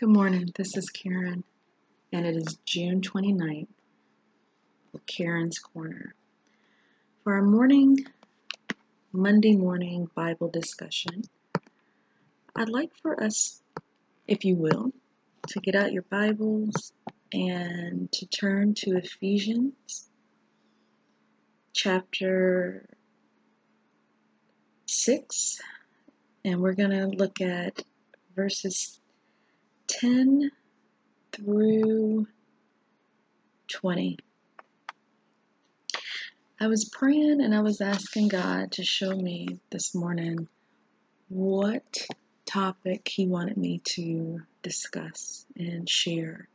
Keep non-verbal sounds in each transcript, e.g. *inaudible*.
Good morning. This is Karen, and it is June 29th with Karen's Corner. For our morning, Monday morning Bible discussion, I'd like for us, if you will, to get out your Bibles and to turn to Ephesians chapter 6, and we're going to look at verses 10 through 20. I was praying and I was asking God to show me this morning what topic He wanted me to discuss and share.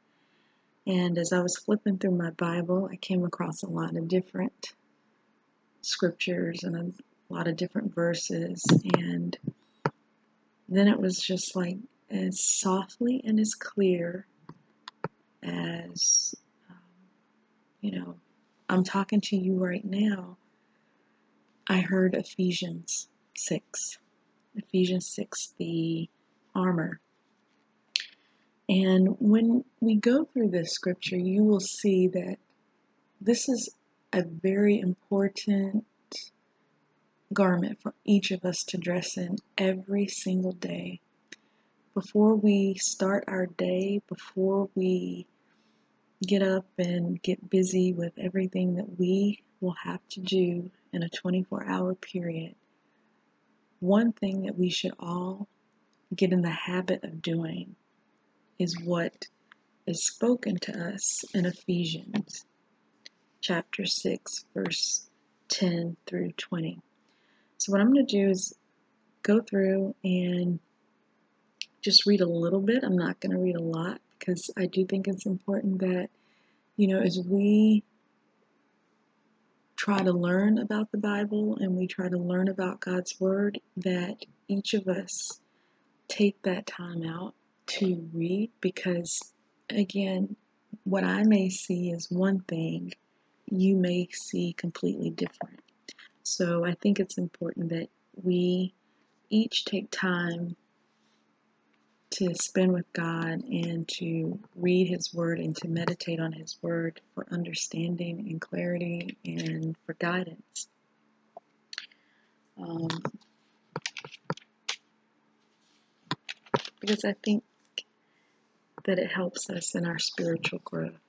And as I was flipping through my Bible, I came across a lot of different scriptures and a lot of different verses. And then it was just like, as softly and as clear as, um, you know, I'm talking to you right now, I heard Ephesians 6. Ephesians 6, the armor. And when we go through this scripture, you will see that this is a very important garment for each of us to dress in every single day before we start our day, before we get up and get busy with everything that we will have to do in a 24 hour period, one thing that we should all get in the habit of doing is what is spoken to us in Ephesians chapter 6, verse 10 through 20. So, what I'm going to do is go through and just read a little bit. I'm not going to read a lot because I do think it's important that, you know, as we try to learn about the Bible and we try to learn about God's Word, that each of us take that time out to read because, again, what I may see is one thing, you may see completely different. So I think it's important that we each take time to spend with God and to read His Word and to meditate on His Word for understanding and clarity and for guidance. Um, because I think that it helps us in our spiritual growth.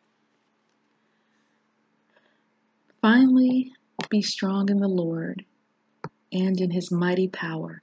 Finally, be strong in the Lord and in His mighty power.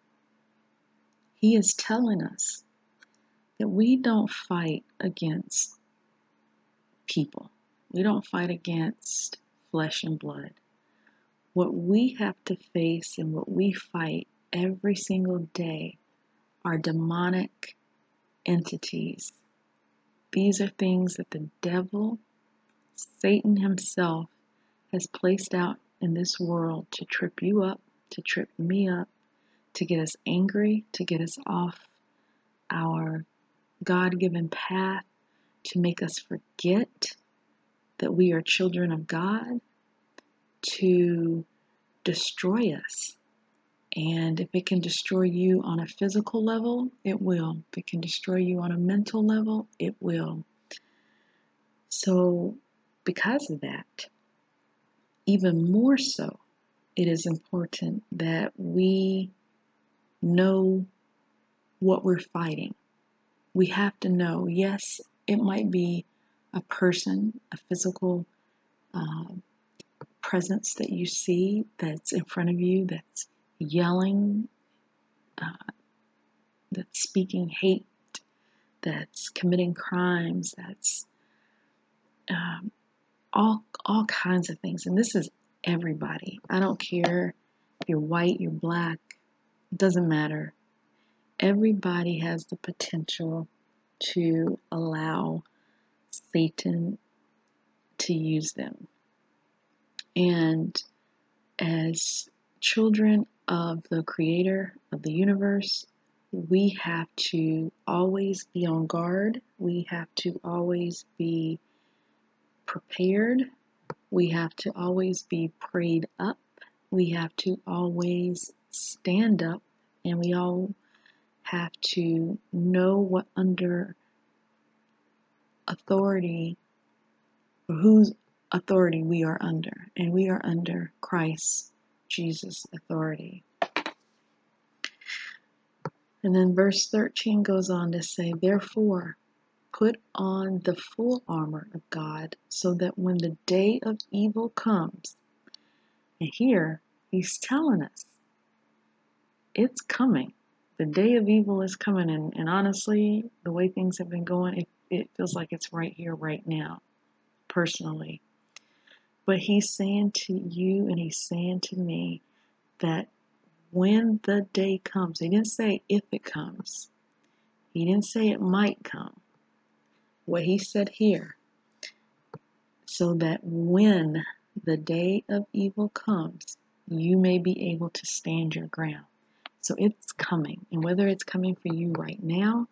He is telling us that we don't fight against people. We don't fight against flesh and blood. What we have to face and what we fight every single day are demonic entities. These are things that the devil, Satan himself, has placed out in this world to trip you up, to trip me up, to get us angry, to get us off our God given path, to make us forget that we are children of God, to destroy us. And if it can destroy you on a physical level, it will. If it can destroy you on a mental level, it will. So, because of that, even more so, it is important that we know what we're fighting. We have to know, yes, it might be a person, a physical uh, presence that you see that's in front of you that's yelling, uh, that's speaking hate, that's committing crimes, that's um, all all kinds of things. And this is everybody. I don't care if you're white, you're black, it doesn't matter. Everybody has the potential to allow Satan to use them. And as children of the creator of the universe, we have to always be on guard. We have to always be prepared. We have to always be prayed up. We have to always stand up. And we all have to know what under authority, or whose authority we are under. And we are under Christ Jesus' authority. And then verse 13 goes on to say, Therefore, put on the full armor of God, so that when the day of evil comes, and here he's telling us it's coming. The day of evil is coming, and, and honestly, the way things have been going, it, it feels like it's right here, right now, personally. But he's saying to you and he's saying to me that when the day comes, he didn't say if it comes, he didn't say it might come. What he said here, so that when the day of evil comes, you may be able to stand your ground. So it's coming. And whether it's coming for you right now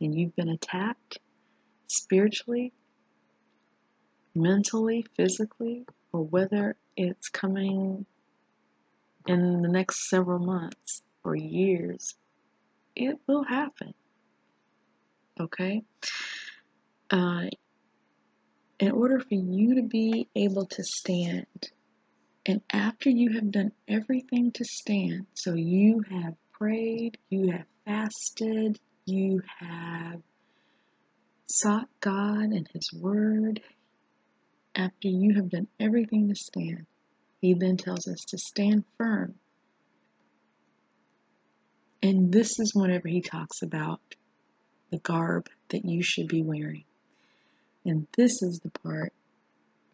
and you've been attacked spiritually, mentally, physically, or whether it's coming in the next several months or years, it will happen. Okay? Uh, in order for you to be able to stand, and after you have done everything to stand, so you have prayed, you have fasted, you have sought God and His Word, after you have done everything to stand, He then tells us to stand firm. And this is whenever He talks about the garb that you should be wearing. And this is the part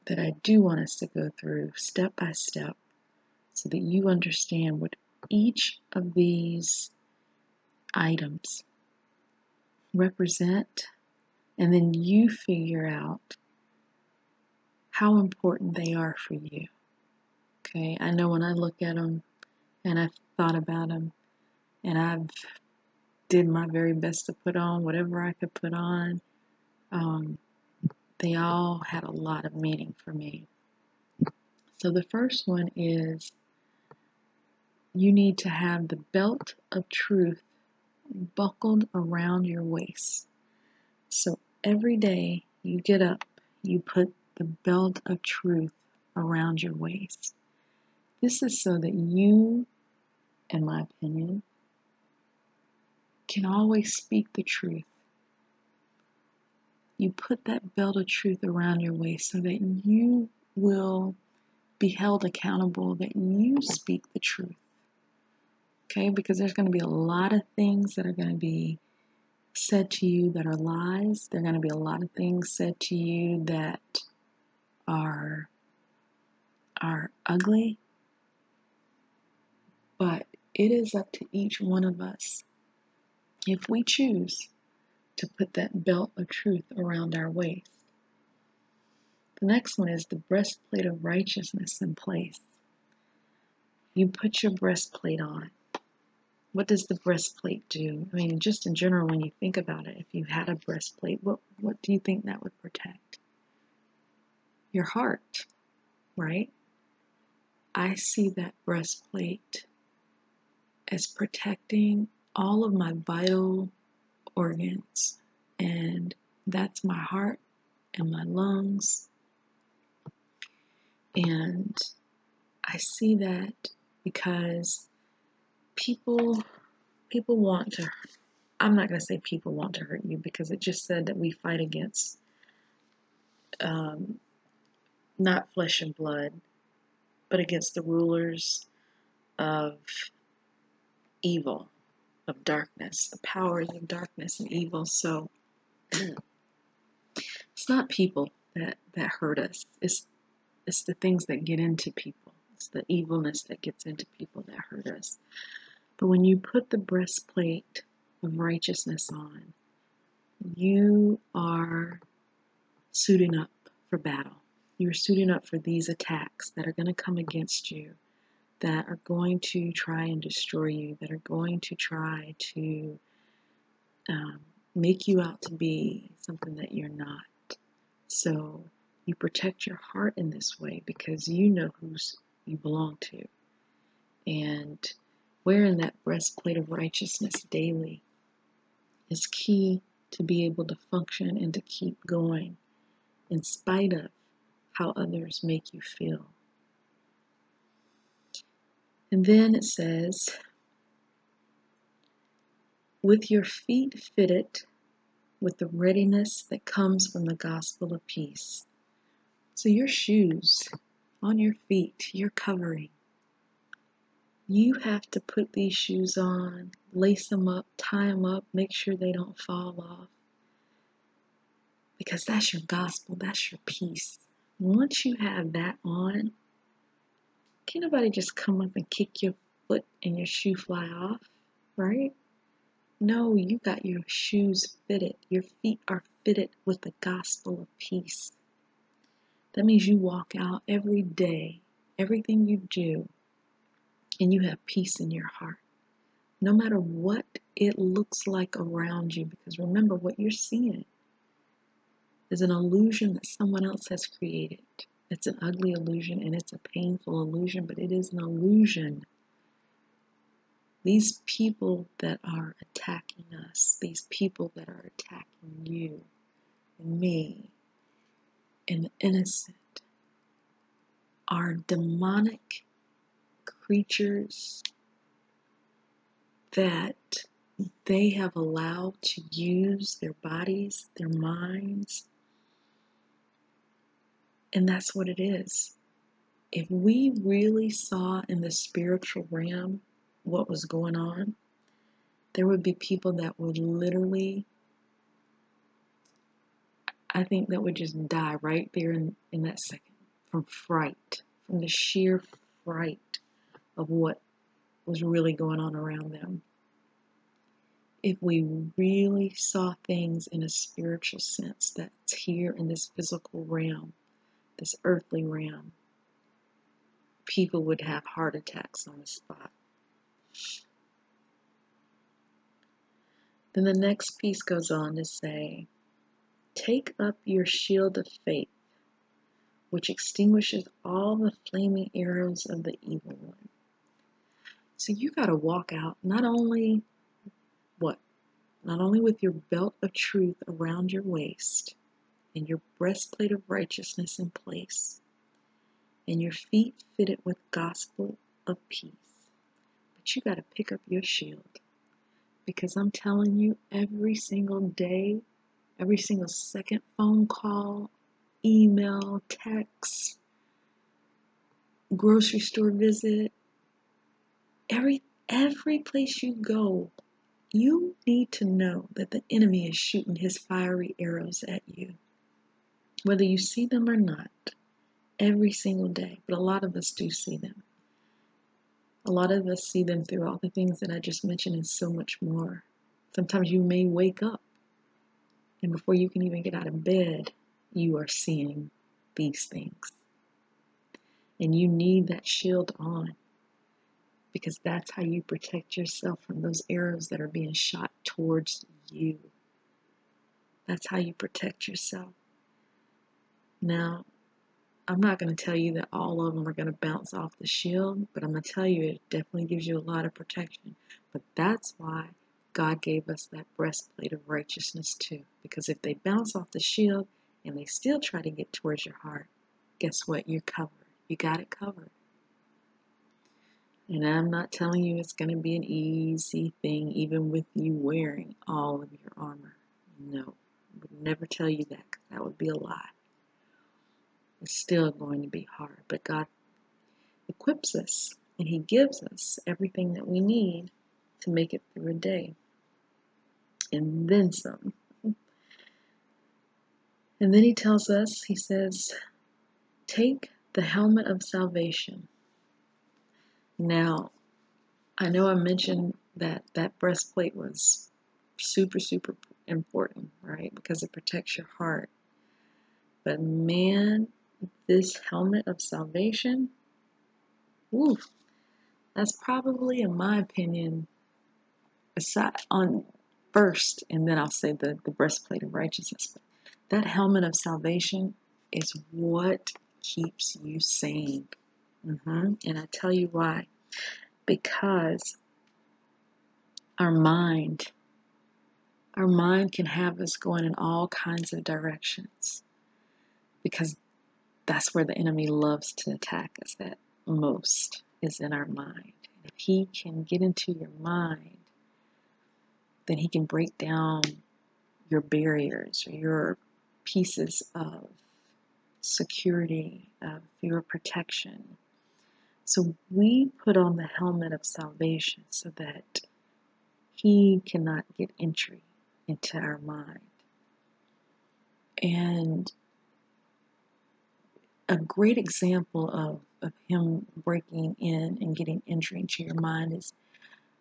that I do want us to go through step by step so that you understand what each of these items represent, and then you figure out how important they are for you. Okay, I know when I look at them and I've thought about them and I've did my very best to put on whatever I could put on. Um, they all had a lot of meaning for me. So the first one is you need to have the belt of truth buckled around your waist. So every day you get up, you put the belt of truth around your waist. This is so that you, in my opinion, can always speak the truth. You put that belt of truth around your waist so that you will be held accountable, that you speak the truth. Okay, because there's going to be a lot of things that are going to be said to you that are lies. There are going to be a lot of things said to you that are are ugly. But it is up to each one of us if we choose to put that belt of truth around our waist. The next one is the breastplate of righteousness in place. You put your breastplate on. What does the breastplate do? I mean, just in general, when you think about it, if you had a breastplate, what, what do you think that would protect? Your heart, right? I see that breastplate as protecting all of my vital organs, and that's my heart and my lungs. And I see that because people people want to I'm not going to say people want to hurt you because it just said that we fight against um, not flesh and blood, but against the rulers of evil of darkness, the powers of darkness and evil. So it's not people that, that hurt us. It's it's the things that get into people. It's the evilness that gets into people that hurt us. But when you put the breastplate of righteousness on, you are suiting up for battle. You're suiting up for these attacks that are going to come against you, that are going to try and destroy you, that are going to try to um, make you out to be something that you're not. So you protect your heart in this way because you know who you belong to. And wearing that breastplate of righteousness daily is key to be able to function and to keep going in spite of how others make you feel. And then it says, with your feet fitted with the readiness that comes from the gospel of peace. So, your shoes on your feet, your covering, you have to put these shoes on, lace them up, tie them up, make sure they don't fall off. Because that's your gospel, that's your peace. Once you have that on, can nobody just come up and kick your foot and your shoe fly off, right? No, you got your shoes fitted. Your feet are fitted with the gospel of peace. That means you walk out every day, everything you do, and you have peace in your heart. No matter what it looks like around you, because remember what you're seeing is an illusion that someone else has created. It's an ugly illusion and it's a painful illusion, but it is an illusion. These people that are attacking us, these people that are attacking you and me and the innocent, are demonic creatures that they have allowed to use their bodies, their minds. And that's what it is. If we really saw in the spiritual realm what was going on, there would be people that would literally, I think, that would just die right there in, in that second from fright, from the sheer fright of what was really going on around them. If we really saw things in a spiritual sense that's here in this physical realm, this earthly realm, people would have heart attacks on the spot. Then the next piece goes on to say, Take up your shield of faith, which extinguishes all the flaming arrows of the evil one. So you got to walk out not only what? Not only with your belt of truth around your waist and your breastplate of righteousness in place and your feet fitted with gospel of peace, but you got to pick up your shield because I'm telling you every single day, every single second phone call, email, text, grocery store visit, every every place you go, you need to know that the enemy is shooting his fiery arrows at you. Whether you see them or not, every single day, but a lot of us do see them. A lot of us see them through all the things that I just mentioned and so much more. Sometimes you may wake up, and before you can even get out of bed, you are seeing these things. And you need that shield on because that's how you protect yourself from those arrows that are being shot towards you. That's how you protect yourself. Now, I'm not going to tell you that all of them are going to bounce off the shield, but I'm going to tell you it definitely gives you a lot of protection. But that's why God gave us that breastplate of righteousness too. Because if they bounce off the shield and they still try to get towards your heart, guess what? You're covered. You got it covered. And I'm not telling you it's going to be an easy thing, even with you wearing all of your armor. No, I would never tell you that because that would be a lie. It's still going to be hard, but God equips us and He gives us everything that we need to make it through a day. And then some. And then He tells us, He says, take the helmet of salvation now, I know I mentioned that that breastplate was super, super important, right? Because it protects your heart. But man, this helmet of salvation, ooh, that's probably, in my opinion, aside on first, and then I'll say the, the breastplate of righteousness. But that helmet of salvation is what keeps you sane. hmm And I tell you why. Because our mind, our mind can have us going in all kinds of directions. Because that's where the enemy loves to attack us at most, is in our mind. If he can get into your mind, then he can break down your barriers or your pieces of security, of your protection. So we put on the helmet of salvation so that he cannot get entry into our mind. And a great example of, of him breaking in and getting entry into your mind is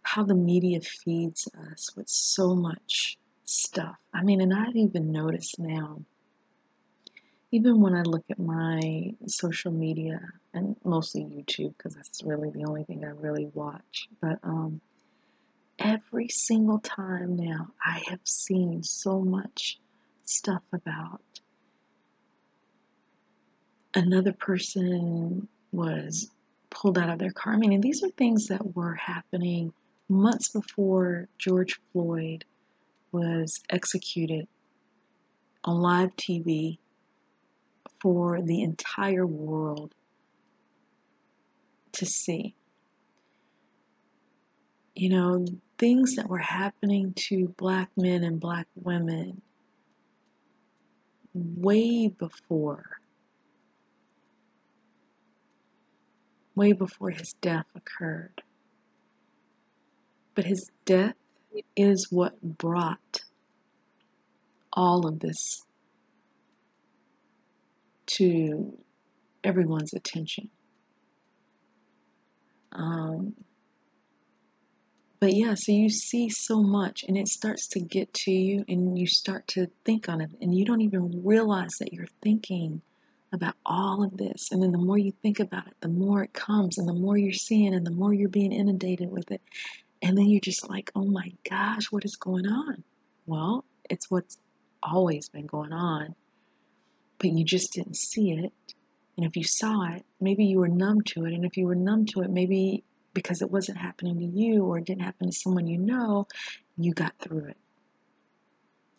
how the media feeds us with so much stuff. I mean, and I've even noticed now, even when I look at my social media and mostly YouTube, because that's really the only thing I really watch, but um, every single time now I have seen so much stuff about another person was pulled out of their car. I mean, and these are things that were happening months before George Floyd was executed on live TV for the entire world to see. You know, things that were happening to black men and black women way before way before his death occurred. But his death is what brought all of this to everyone's attention. Um, but yeah, so you see so much and it starts to get to you and you start to think on it and you don't even realize that you're thinking about all of this. And then the more you think about it, the more it comes and the more you're seeing and the more you're being inundated with it. And then you're just like, oh my gosh, what is going on? Well, it's what's always been going on, but you just didn't see it. And if you saw it, maybe you were numb to it. And if you were numb to it, maybe because it wasn't happening to you or it didn't happen to someone you know, you got through it.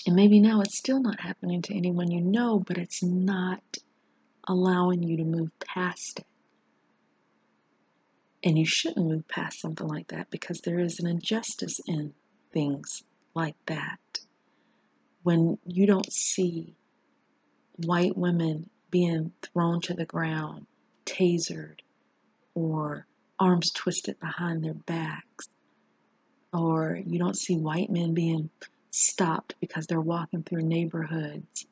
And maybe now it's still not happening to anyone you know, but it's not allowing you to move past it. And you shouldn't move past something like that because there is an injustice in things like that. When you don't see white women being thrown to the ground, tasered, or arms twisted behind their backs, or you don't see white men being stopped because they're walking through neighborhoods.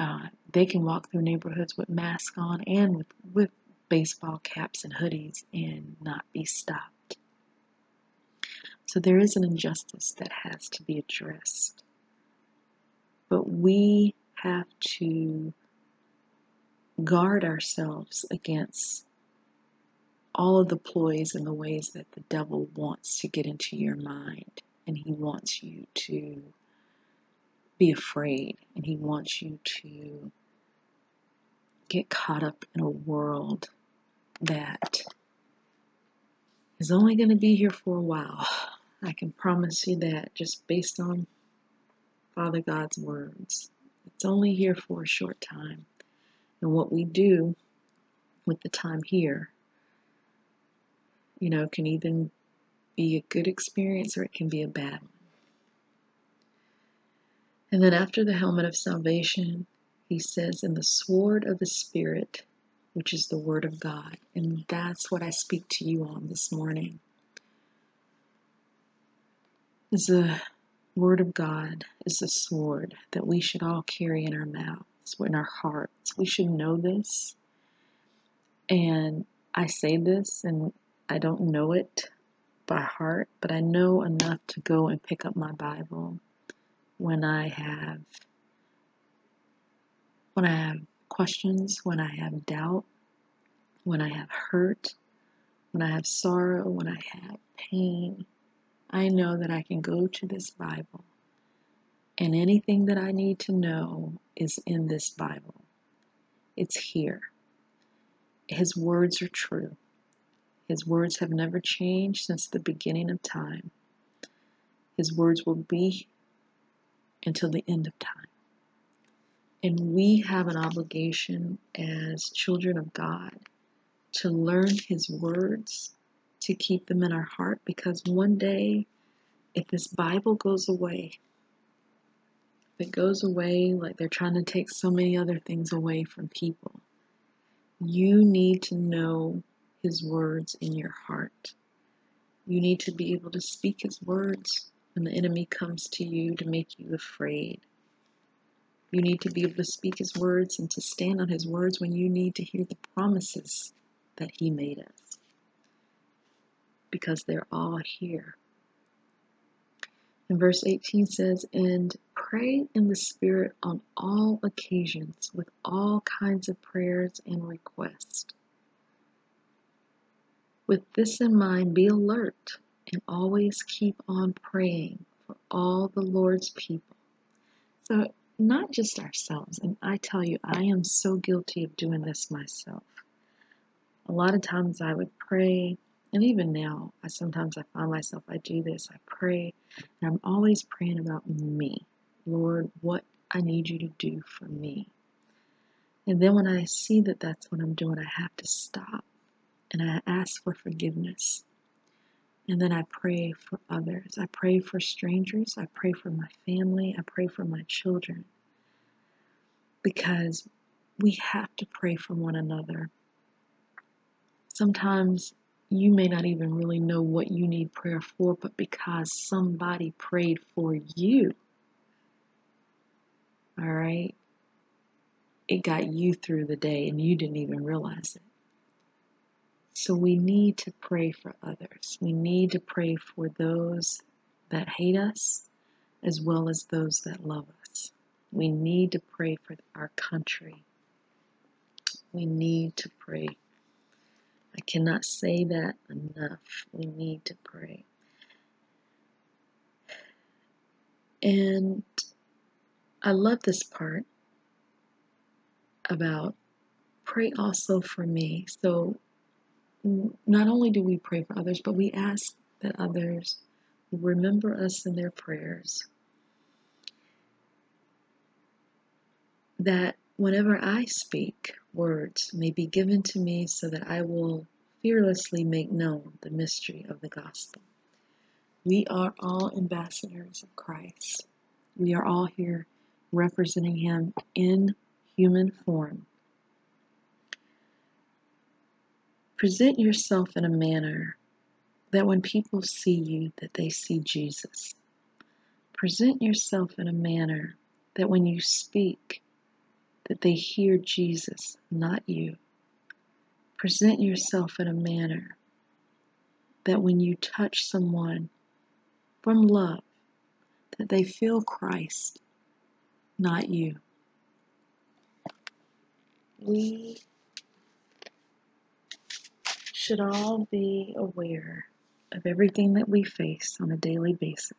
Uh, they can walk through neighborhoods with masks on and with, with baseball caps and hoodies and not be stopped. So there is an injustice that has to be addressed. But we have to guard ourselves against all of the ploys and the ways that the devil wants to get into your mind. And he wants you to be afraid. And he wants you to get caught up in a world that is only going to be here for a while. I can promise you that just based on Father God's words. It's only here for a short time. And what we do with the time here, you know, can even be a good experience or it can be a bad one. And then after the helmet of salvation, he says, in the sword of the Spirit, which is the Word of God. And that's what I speak to you on this morning. Is the Word of God is a sword that we should all carry in our mouths, in our hearts. We should know this. And I say this, and I don't know it by heart, but I know enough to go and pick up my Bible when I have when I have questions, when I have doubt, when I have hurt, when I have sorrow, when I have pain, I know that I can go to this Bible and anything that I need to know is in this Bible. It's here. His words are true. His words have never changed since the beginning of time. His words will be until the end of time. And we have an obligation as children of God to learn His words, to keep them in our heart, because one day, if this Bible goes away, if it goes away like they're trying to take so many other things away from people, you need to know His words in your heart. You need to be able to speak His words when the enemy comes to you to make you afraid. You need to be able to speak His words and to stand on His words when you need to hear the promises that He made us. Because they're all here. And verse 18 says, And pray in the Spirit on all occasions with all kinds of prayers and requests. With this in mind, be alert and always keep on praying for all the Lord's people. So not just ourselves. And I tell you, I am so guilty of doing this myself. A lot of times I would pray, and even now, I sometimes I find myself I do this. I pray, and I'm always praying about me. Lord, what I need you to do for me. And then when I see that that's what I'm doing, I have to stop and I ask for forgiveness. And then I pray for others. I pray for strangers. I pray for my family. I pray for my children. Because we have to pray for one another. Sometimes you may not even really know what you need prayer for, but because somebody prayed for you, all right, it got you through the day and you didn't even realize it. So we need to pray for others. We need to pray for those that hate us as well as those that love us. We need to pray for our country. We need to pray. I cannot say that enough. We need to pray. And I love this part about pray also for me. So Mm, not only do we pray for others, but we ask that others remember us in their prayers. That whenever I speak, words may be given to me so that I will fearlessly make known the mystery of the gospel. We are all ambassadors of Christ. We are all here representing Him in human form Present yourself in a manner that when people see you that they see Jesus. Present yourself in a manner that when you speak that they hear Jesus, not you. Present yourself in a manner that when you touch someone from love that they feel Christ, not you. We should all be aware of everything that we face on a daily basis.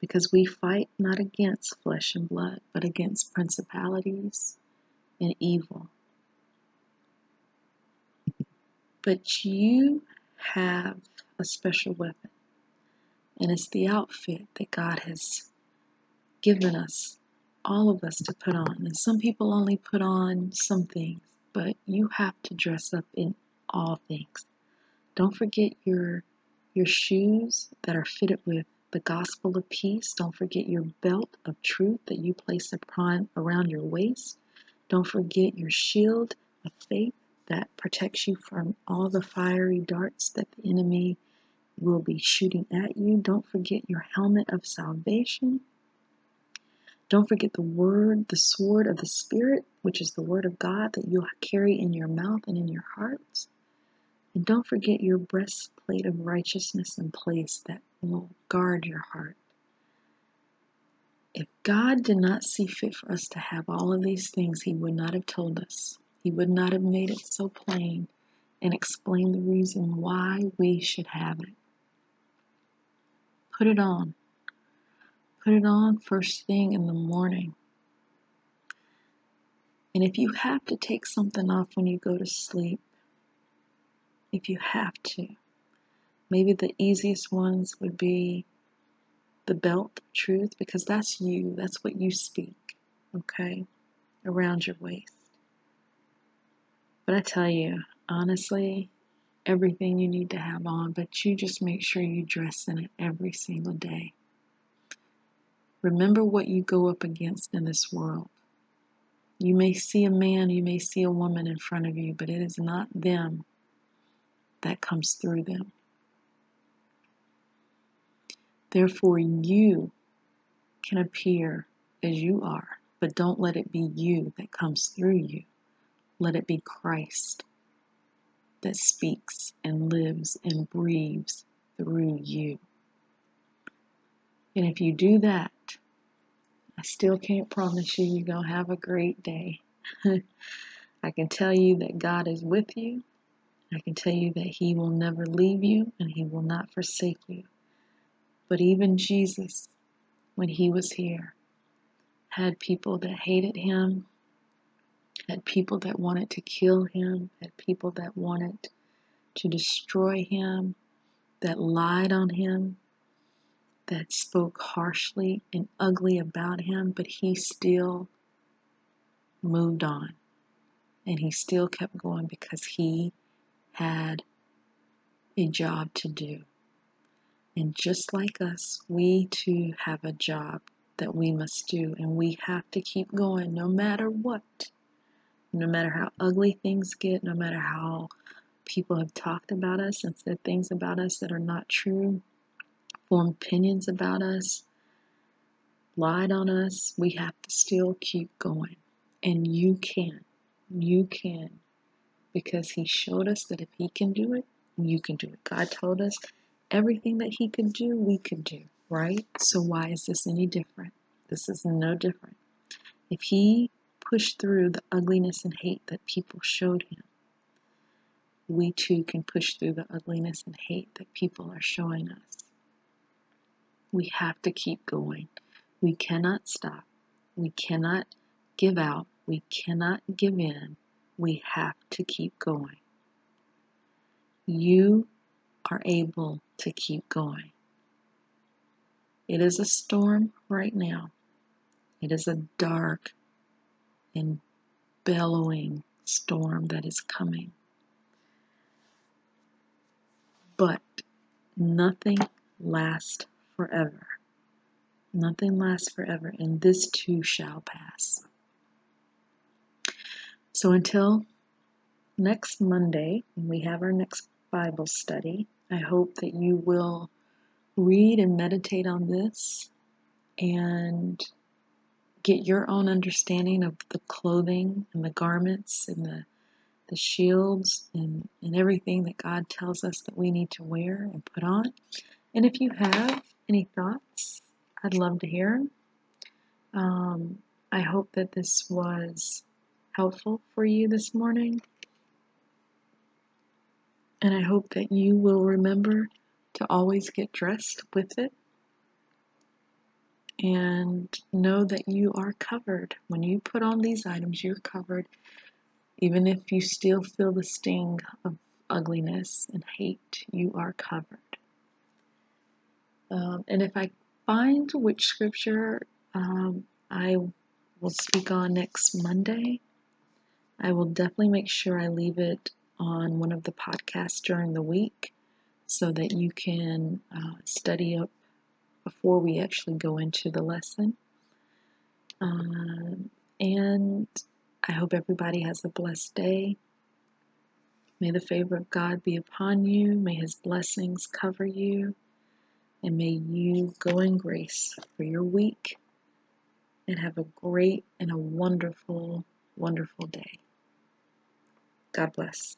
Because we fight not against flesh and blood, but against principalities and evil. But you have a special weapon, and it's the outfit that God has given us, all of us, to put on. And some people only put on some things, but you have to dress up in all things. Don't forget your your shoes that are fitted with the gospel of peace. Don't forget your belt of truth that you place upon around your waist. Don't forget your shield of faith that protects you from all the fiery darts that the enemy will be shooting at you. Don't forget your helmet of salvation. Don't forget the word, the sword of the Spirit, which is the word of God that you'll carry in your mouth and in your hearts. And don't forget your breastplate of righteousness in place that will guard your heart. If God did not see fit for us to have all of these things, He would not have told us. He would not have made it so plain and explained the reason why we should have it. Put it on. Put it on first thing in the morning. And if you have to take something off when you go to sleep, if you have to, maybe the easiest ones would be the belt truth because that's you, that's what you speak, okay, around your waist. But I tell you, honestly, everything you need to have on, but you just make sure you dress in it every single day. Remember what you go up against in this world. You may see a man, you may see a woman in front of you, but it is not them that comes through them. Therefore, you can appear as you are, but don't let it be you that comes through you. Let it be Christ that speaks and lives and breathes through you. And if you do that, I still can't promise you you're going to have a great day. *laughs* I can tell you that God is with you. I can tell you that He will never leave you and He will not forsake you. But even Jesus, when he was here, had people that hated him, had people that wanted to kill him, had people that wanted to destroy him, that lied on him, that spoke harshly and ugly about him, but he still moved on. And he still kept going because he had a job to do. And just like us, we too have a job that we must do, and we have to keep going no matter what. No matter how ugly things get, no matter how people have talked about us and said things about us that are not true, formed opinions about us, lied on us, we have to still keep going. And you can. You can. Because He showed us that if He can do it, you can do it. God told us everything that he could do, we could do, right? So why is this any different? This is no different. If he pushed through the ugliness and hate that people showed him, we too can push through the ugliness and hate that people are showing us. We have to keep going. We cannot stop. We cannot give out. We cannot give in. We have to keep going. You are able to keep going. It is a storm right now. It is a dark and bellowing storm that is coming. But nothing lasts forever. Nothing lasts forever, and this too shall pass. So until next Monday, when we have our next Bible study, I hope that you will read and meditate on this and get your own understanding of the clothing and the garments and the, the shields and, and everything that God tells us that we need to wear and put on. And if you have any thoughts, I'd love to hear them. Um, I hope that this was helpful for you this morning. And I hope that you will remember to always get dressed with it and know that you are covered. When you put on these items, you're covered, even if you still feel the sting of ugliness and hate, you are covered. Um, and if I find which scripture um, I will speak on next Monday, I will definitely make sure I leave it on one of the podcasts during the week so that you can uh, study up before we actually go into the lesson. Um, and I hope everybody has a blessed day. May the favor of God be upon you. May his blessings cover you. And may you go in grace for your week and have a great and a wonderful, wonderful day. God bless.